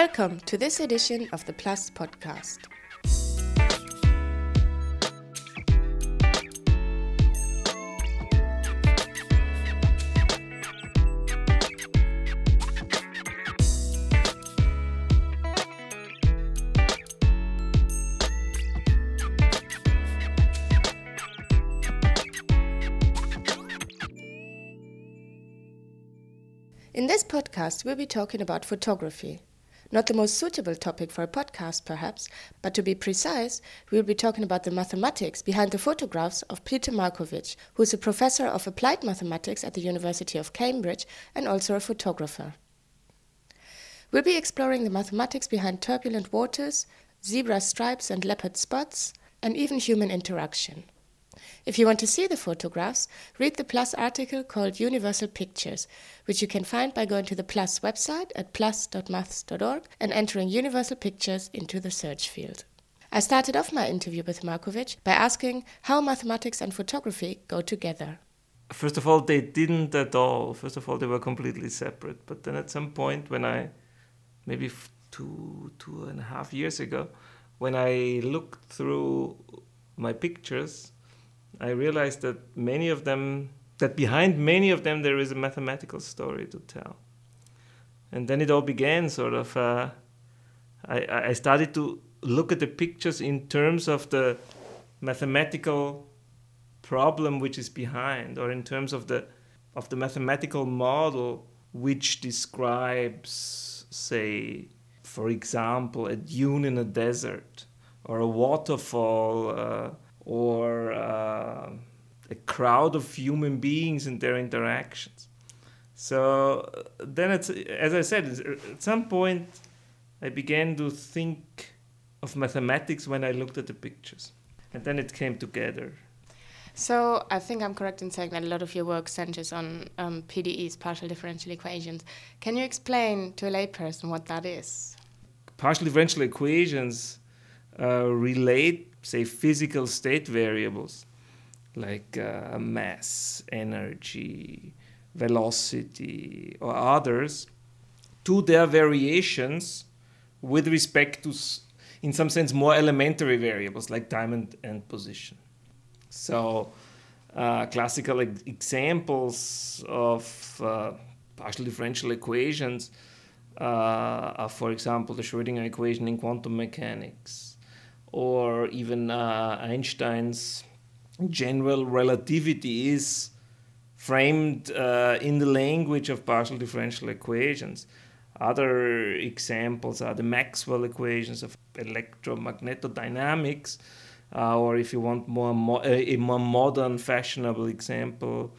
Welcome to this edition of the Plus podcast. In this podcast, we'll be talking about photography. Not the most suitable topic for a podcast, perhaps, but to be precise, we'll be talking about the mathematics behind the photographs of Peter Markowich, who is a professor of applied mathematics at the University of Cambridge and also a photographer. We'll be exploring the mathematics behind turbulent waters, zebra stripes and leopard spots, and even human interaction. If you want to see the photographs, read the PLUS article called Universal Pictures, which you can find by going to the PLUS website at plus.maths.org and entering Universal Pictures into the search field. I started off my interview with Markowich by asking how mathematics and photography go together. First of all, they didn't at all. First of all, they were completely separate. But then at some point, when I, maybe two, two and a half years ago, when I looked through my pictures, I realized that many of them, that behind many of them, there is a mathematical story to tell. And then it all began sort of. Uh, I, I started to look at the pictures in terms of the mathematical problem which is behind, or in terms of the of the mathematical model which describes, say, for example, a dune in a desert, or a waterfall. Uh, or uh, a crowd of human beings and their interactions. So uh, then, it's, as I said, at some point, I began to think of mathematics when I looked at the pictures, and then it came together. So I think I'm correct in saying that a lot of your work centers on um, PDEs, partial differential equations. Can you explain to a layperson what that is? Partial differential equations uh, relate say, physical state variables like uh, mass, energy, velocity, or others to their variations with respect to, in some sense, more elementary variables like time and, and position. So, uh, classical examples of uh, partial differential equations uh, are, for example, the Schrödinger equation in quantum mechanics or even uh, Einstein's general relativity is framed uh, in the language of partial differential equations. Other examples are the Maxwell equations of electromagnetodynamics, uh, or if you want more mo- a more modern, fashionable example,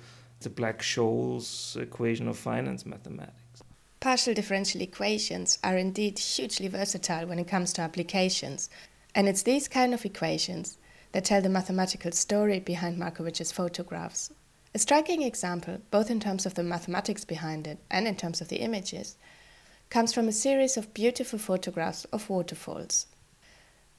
the Black-Scholes equation of finance mathematics. Partial differential equations are indeed hugely versatile when it comes to applications. And it's these kind of equations that tell the mathematical story behind Markowich's photographs. A striking example, both in terms of the mathematics behind it and in terms of the images, comes from a series of beautiful photographs of waterfalls.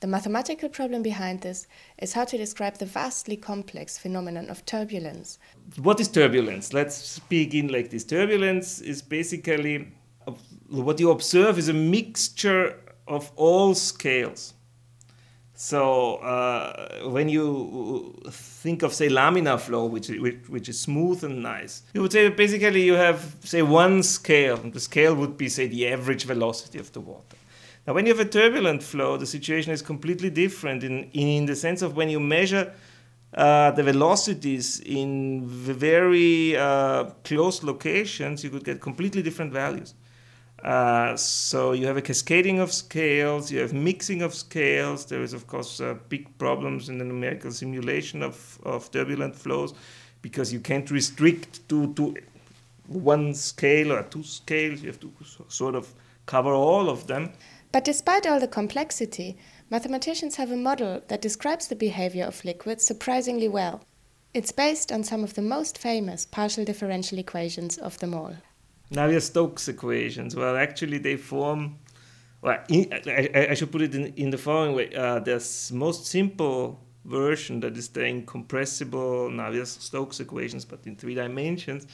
The mathematical problem behind this is how to describe the vastly complex phenomenon of turbulence. What is turbulence? Let's speak in like this. Turbulence is basically what you observe is a mixture of all scales. So uh, when you think of say laminar flow, which, which, which is smooth and nice, you would say basically you have say one scale. The scale would be say the average velocity of the water. Now when you have a turbulent flow, the situation is completely different in in the sense of when you measure uh, the velocities in very uh, close locations, you could get completely different values. Uh, so you have a cascading of scales, you have mixing of scales. There is, of course, uh, big problems in the numerical simulation of, of turbulent flows because you can't restrict to, to one scale or two scales. You have to sort of cover all of them. But despite all the complexity, mathematicians have a model that describes the behavior of liquids surprisingly well. It's based on some of the most famous partial differential equations of them all. Navier-Stokes equations. Well, actually, they form. Well, in, I, I, should put it in, in the following way. Uh, the most simple version, that is the incompressible Navier-Stokes equations, but in three dimensions,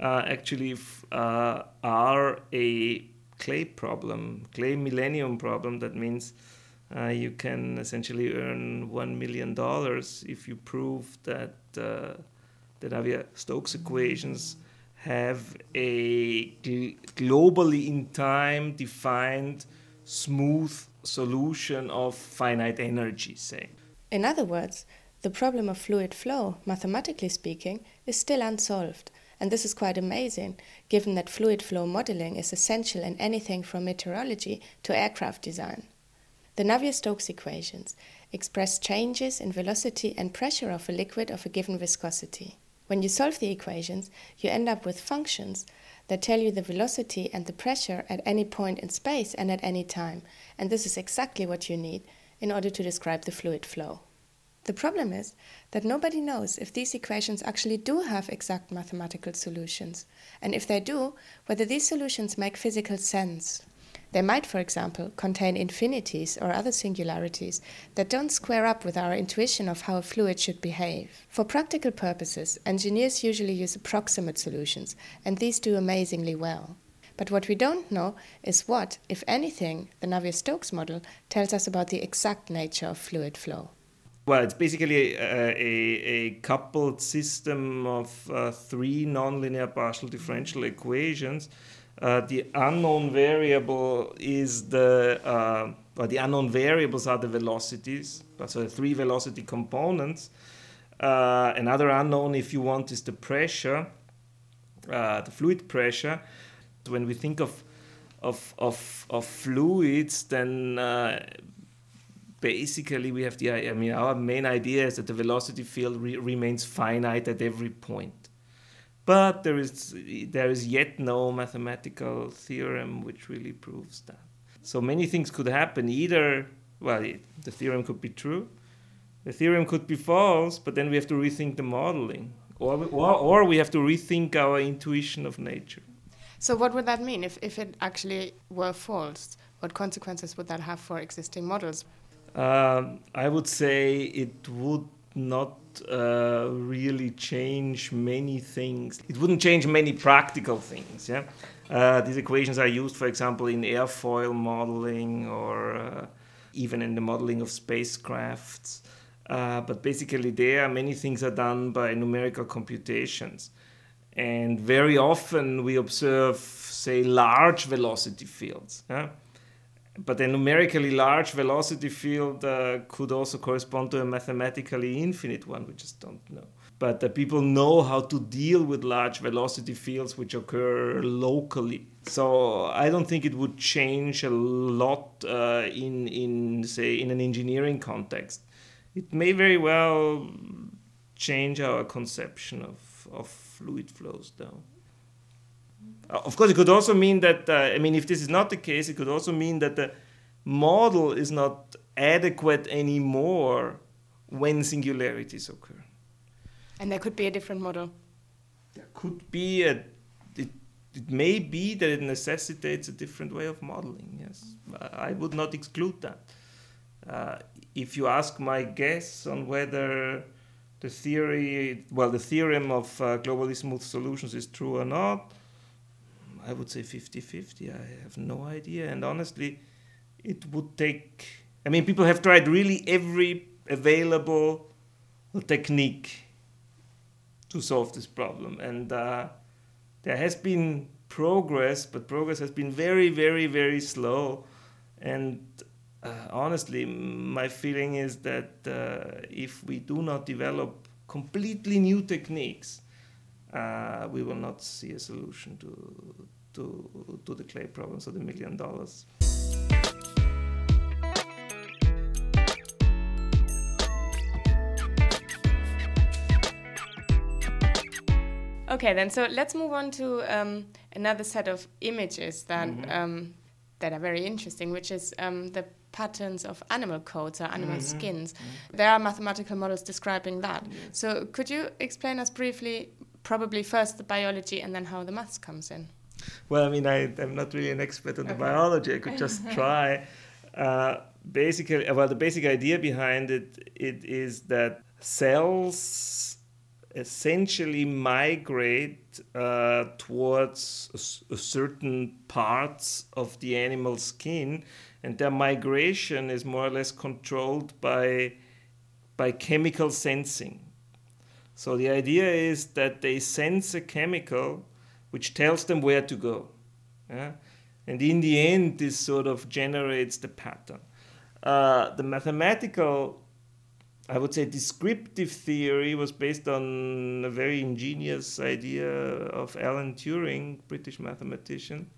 uh, actually uh, are a clay problem, clay millennium problem. That means uh, you can essentially earn one million dollars if you prove that uh, the Navier-Stokes equations have a gl- globally in time defined smooth solution of finite energy, say. In other words, the problem of fluid flow, mathematically speaking, is still unsolved. And this is quite amazing, given that fluid flow modeling is essential in anything from meteorology to aircraft design. The Navier-Stokes equations express changes in velocity and pressure of a liquid of a given viscosity. When you solve the equations, you end up with functions that tell you the velocity and the pressure at any point in space and at any time, and this is exactly what you need in order to describe the fluid flow. The problem is that nobody knows if these equations actually do have exact mathematical solutions, and if they do, whether these solutions make physical sense. They might, for example, contain infinities or other singularities that don't square up with our intuition of how a fluid should behave. For practical purposes, engineers usually use approximate solutions, and these do amazingly well. But what we don't know is what, if anything, the Navier Stokes model tells us about the exact nature of fluid flow. Well, it's basically a, a, a coupled system of uh, three nonlinear partial differential equations uh, the unknown variable is the uh, well, the unknown variables are the velocities. So the three velocity components. Uh, another unknown, if you want, is the pressure, uh, the fluid pressure. When we think of of of, of fluids, then uh, basically we have the I mean our main idea is that the velocity field re- remains finite at every point but there is there is yet no mathematical theorem which really proves that. So many things could happen. Either well, the theorem could be true, the theorem could be false, but then we have to rethink the modeling, or or, or we have to rethink our intuition of nature. So what would that mean if if it actually were false? What consequences would that have for existing models? Um, I would say it would not uh, really change many things. It wouldn't change many practical things. Yeah, uh, these equations are used, for example, in airfoil modeling or uh, even in the modeling of spacecrafts. Uh, but basically, there many things are done by numerical computations, and very often we observe, say, large velocity fields. Yeah? But a numerically large velocity field uh, could also correspond to a mathematically infinite one. We just don't know. But uh, people know how to deal with large velocity fields which occur locally. So I don't think it would change a lot uh, in, in, say, in an engineering context. It may very well change our conception of, of fluid flows, though. Uh, of course, it could also mean that, uh, I mean, if this is not the case, it could also mean that the model is not adequate anymore when singularities occur. And there could be a different model. There could be a, it, it may be that it necessitates a different way of modeling, yes. I would not exclude that. Uh, if you ask my guess on whether the theory, well, the theorem of uh, globally smooth solutions is true or not, I would say 50 50. I have no idea. And honestly, it would take. I mean, people have tried really every available technique to solve this problem. And uh, there has been progress, but progress has been very, very, very slow. And uh, honestly, my feeling is that uh, if we do not develop completely new techniques, uh, we will not see a solution to, to, to the clay problems of the million dollars. Okay, then so let's move on to um, another set of images that mm -hmm. um, that are very interesting, which is um, the patterns of animal coats or animal mm -hmm. skins. Mm -hmm. There are mathematical models describing that. So could you explain us briefly, probably first the biology and then how the maths comes in? Well, I mean, I, am not really an expert on okay. the biology. I could just try. Uh, basically, well, the basic idea behind it it is that cells essentially migrate uh, towards a, a certain parts of the animal skin, and their migration is more or less controlled by by chemical sensing. So the idea is that they sense a chemical which tells them where to go. Yeah? And in the end, this sort of generates the pattern. Uh, the mathematical, I would say, descriptive theory was based on a very ingenious idea of Alan Turing, British mathematician,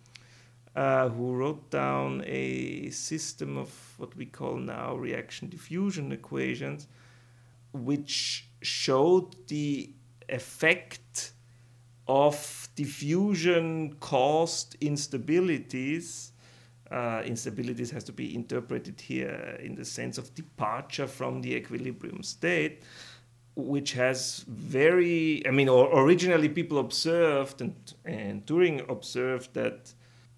uh, who wrote down a system of what we call now reaction diffusion equations, which showed the effect of diffusion caused instabilities. Uh, instabilities has to be interpreted here in the sense of departure from the equilibrium state, which has very, I mean, originally people observed and, and Turing observed that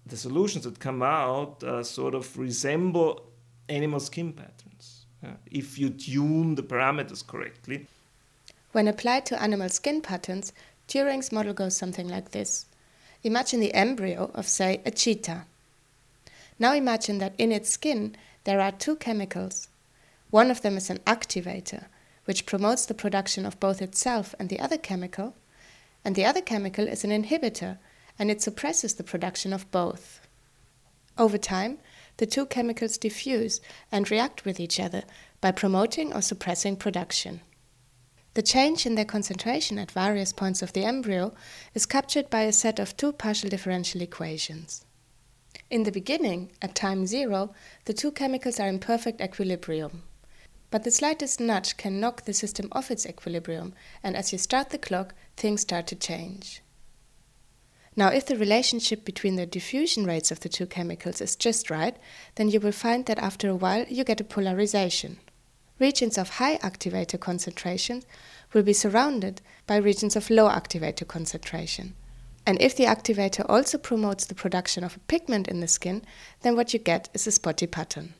the solutions that come out uh, sort of resemble animal skin patterns if you tune the parameters correctly. When applied to animal skin patterns, Turing's model goes something like this. Imagine the embryo of, say, a cheetah. Now imagine that in its skin there are two chemicals. One of them is an activator, which promotes the production of both itself and the other chemical, and the other chemical is an inhibitor, and it suppresses the production of both. Over time, the two chemicals diffuse and react with each other by promoting or suppressing production. The change in their concentration at various points of the embryo is captured by a set of two partial differential equations. In the beginning, at time zero, the two chemicals are in perfect equilibrium. But the slightest nudge can knock the system off its equilibrium, and as you start the clock, things start to change. Now, if the relationship between the diffusion rates of the two chemicals is just right, then you will find that after a while you get a polarization. Regions of high activator concentration will be surrounded by regions of low activator concentration. And if the activator also promotes the production of a pigment in the skin, then what you get is a spotty pattern.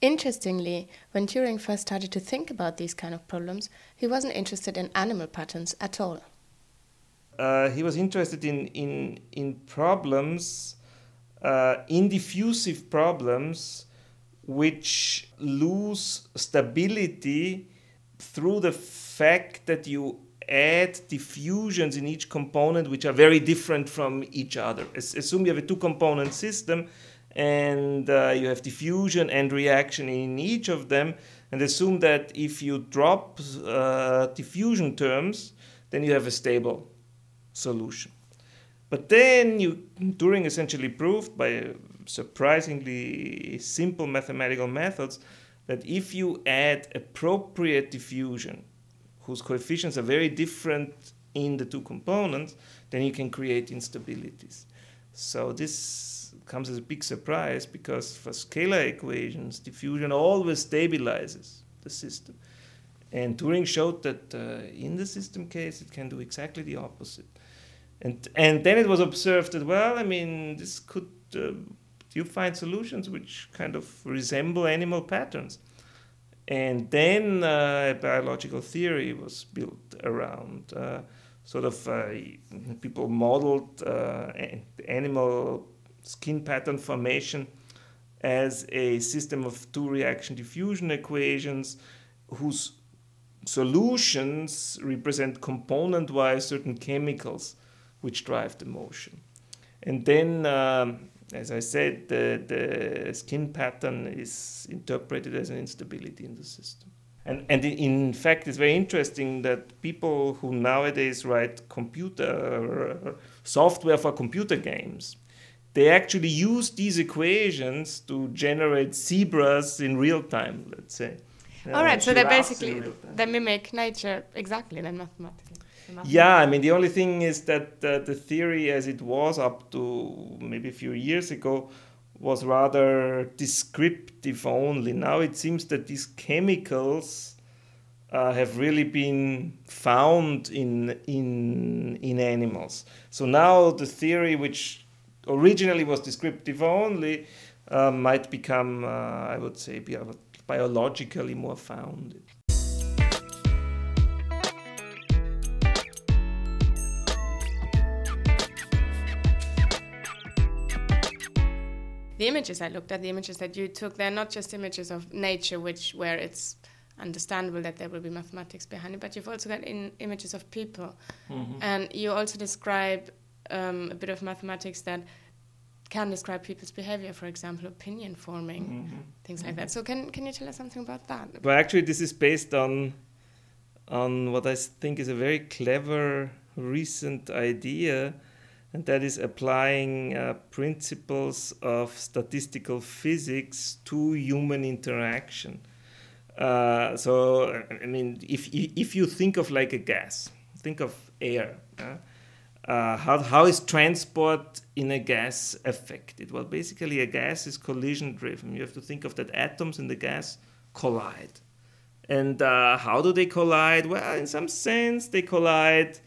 Interestingly, when Turing first started to think about these kind of problems, he wasn't interested in animal patterns at all. Uh, he was interested in, in, in problems, uh, in diffusive problems which lose stability through the fact that you add diffusions in each component which are very different from each other. Assume you have a two component system and uh, you have diffusion and reaction in each of them, and assume that if you drop uh, diffusion terms, then you have a stable solution. But then you, Turing essentially proved by surprisingly simple mathematical methods that if you add appropriate diffusion, whose coefficients are very different in the two components, then you can create instabilities. So this comes as a big surprise because for scalar equations, diffusion always stabilizes the system. And Turing showed that uh, in the system case, it can do exactly the opposite. And, and then it was observed that, well, I mean, this could uh, you find solutions which kind of resemble animal patterns. And then uh, biological theory was built around uh, sort of uh, people modeled uh, animal skin pattern formation as a system of two reaction diffusion equations whose solutions represent component wise certain chemicals which drive the motion. And then um, as I said, the, the skin pattern is interpreted as an instability in the system. And, and in fact, it's very interesting that people who nowadays write computer uh, software for computer games, they actually use these equations to generate zebras in real time, let's say. All right, so they basically they mimic nature exactly then mathematically. Yeah, I mean, the only thing is that uh, the theory, as it was up to maybe a few years ago, was rather descriptive only. Now it seems that these chemicals uh, have really been found in in in animals. So now the theory, which originally was descriptive only, uh, might become, uh, I would say, biologically more founded. The images I looked at, the images that you took, they're not just images of nature, which where it's understandable that there will be mathematics behind it, but you've also got in images of people, mm-hmm. and you also describe um, a bit of mathematics that can describe people's behavior, for example, opinion forming, mm-hmm. things like mm-hmm. that. So can can you tell us something about that? Well, actually, this is based on on what I think is a very clever recent idea and that is applying uh, principles of statistical physics to human interaction. Uh, so, I mean, if, if you think of like a gas, think of air. Uh, how, how is transport in a gas affected? Well, basically, a gas is collision driven. You have to think of that atoms in the gas collide. And uh, how do they collide? Well, in some sense, they collide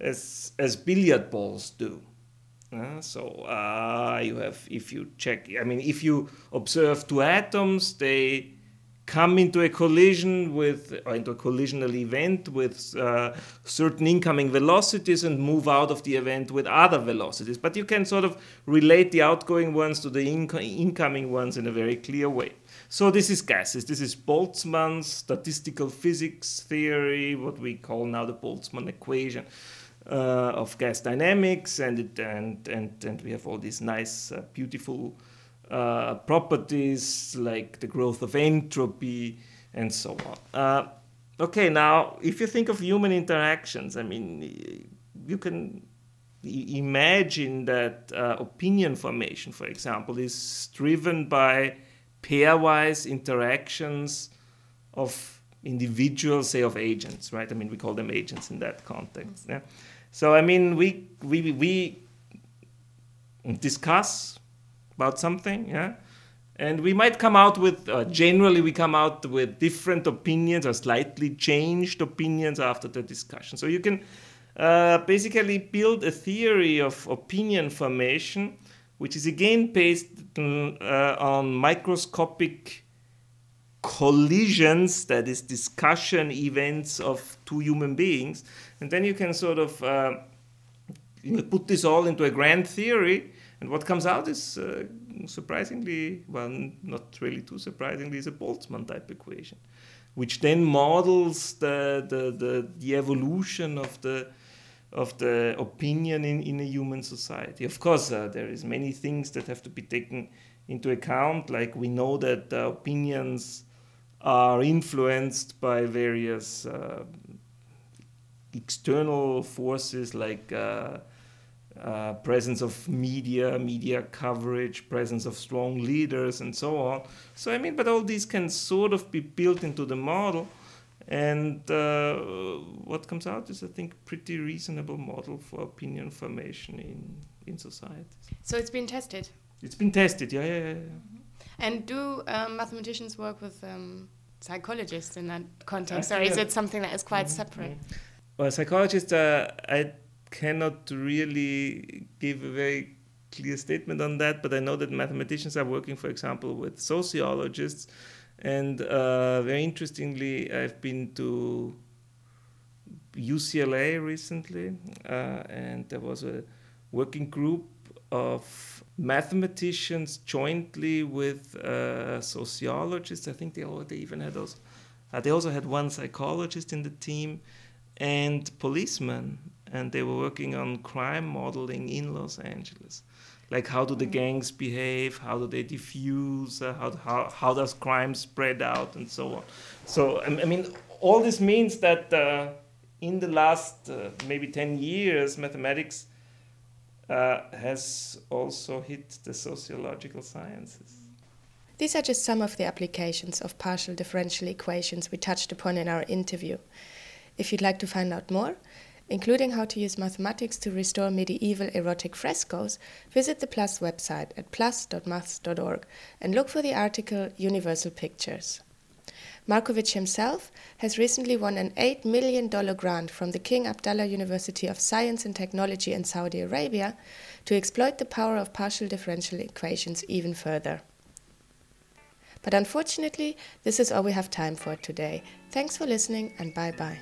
as, as billiard balls do. Uh, so uh, you have, if you check, I mean, if you observe two atoms, they come into a collision with, or into a collisional event with uh, certain incoming velocities and move out of the event with other velocities. But you can sort of relate the outgoing ones to the inco- incoming ones in a very clear way. So this is gases. This is Boltzmann's statistical physics theory, what we call now the Boltzmann equation. Uh, of gas dynamics, and, it, and and and we have all these nice, uh, beautiful uh, properties like the growth of entropy and so on. okay, now if you think of human interactions, I mean, you can imagine that uh, opinion formation, for example, is driven by pairwise interactions of individuals, say of agents, right? I mean, we call them agents in that context. Yeah? So I mean, we we we discuss about something, yeah, and we might come out with. Uh, generally, we come out with different opinions or slightly changed opinions after the discussion. So you can uh, basically build a theory of opinion formation, which is again based uh, on microscopic collisions, that is, discussion events of two human beings and then you can sort of uh, put this all into a grand theory, and what comes out is uh, surprisingly, well, not really too surprisingly, is a Boltzmann type equation, which then models the, the, the, the evolution of the of the opinion in, in a human society. Of course, uh, there is many things that have to be taken into account. Like we know that uh, opinions are influenced by various uh, external forces like uh, uh, presence of media, media coverage, presence of strong leaders, and so on. So, I mean, but all these can sort of be built into the model. And uh, what comes out is, I think, pretty reasonable model for opinion formation in, in society. So it's been tested? It's been tested, yeah, yeah, yeah. And do um, mathematicians work with um, psychologists in that context, or is it something that is quite mm -hmm. separate? Mm -hmm. Well, psychologist, uh, I cannot really give a very clear statement on that, but I know that mathematicians are working, for example, with sociologists. And uh, very interestingly, I've been to UCLA recently, uh, and there was a working group of mathematicians jointly with uh, sociologists. I think they, all, they even had those. Uh, they also had one psychologist in the team and policemen, and they were working on crime modeling in Los Angeles. Like how do the mm. gangs behave? How do they diffuse? Uh, how, how, how does crime spread out and so on? So I mean, all this means that uh, in the last uh, maybe ten years, mathematics uh, has also hit the sociological sciences. These are just some of the applications of partial differential equations we touched upon in our interview. If you'd like to find out more, including how to use mathematics to restore medieval erotic frescoes, visit the PLUS website at plus.maths.org and look for the article Universal Pictures. Markowich himself has recently won an $8 million grant from the King Abdullah University of Science and Technology in Saudi Arabia to exploit the power of partial differential equations even further. But unfortunately, this is all we have time for today. Thanks for listening and bye bye.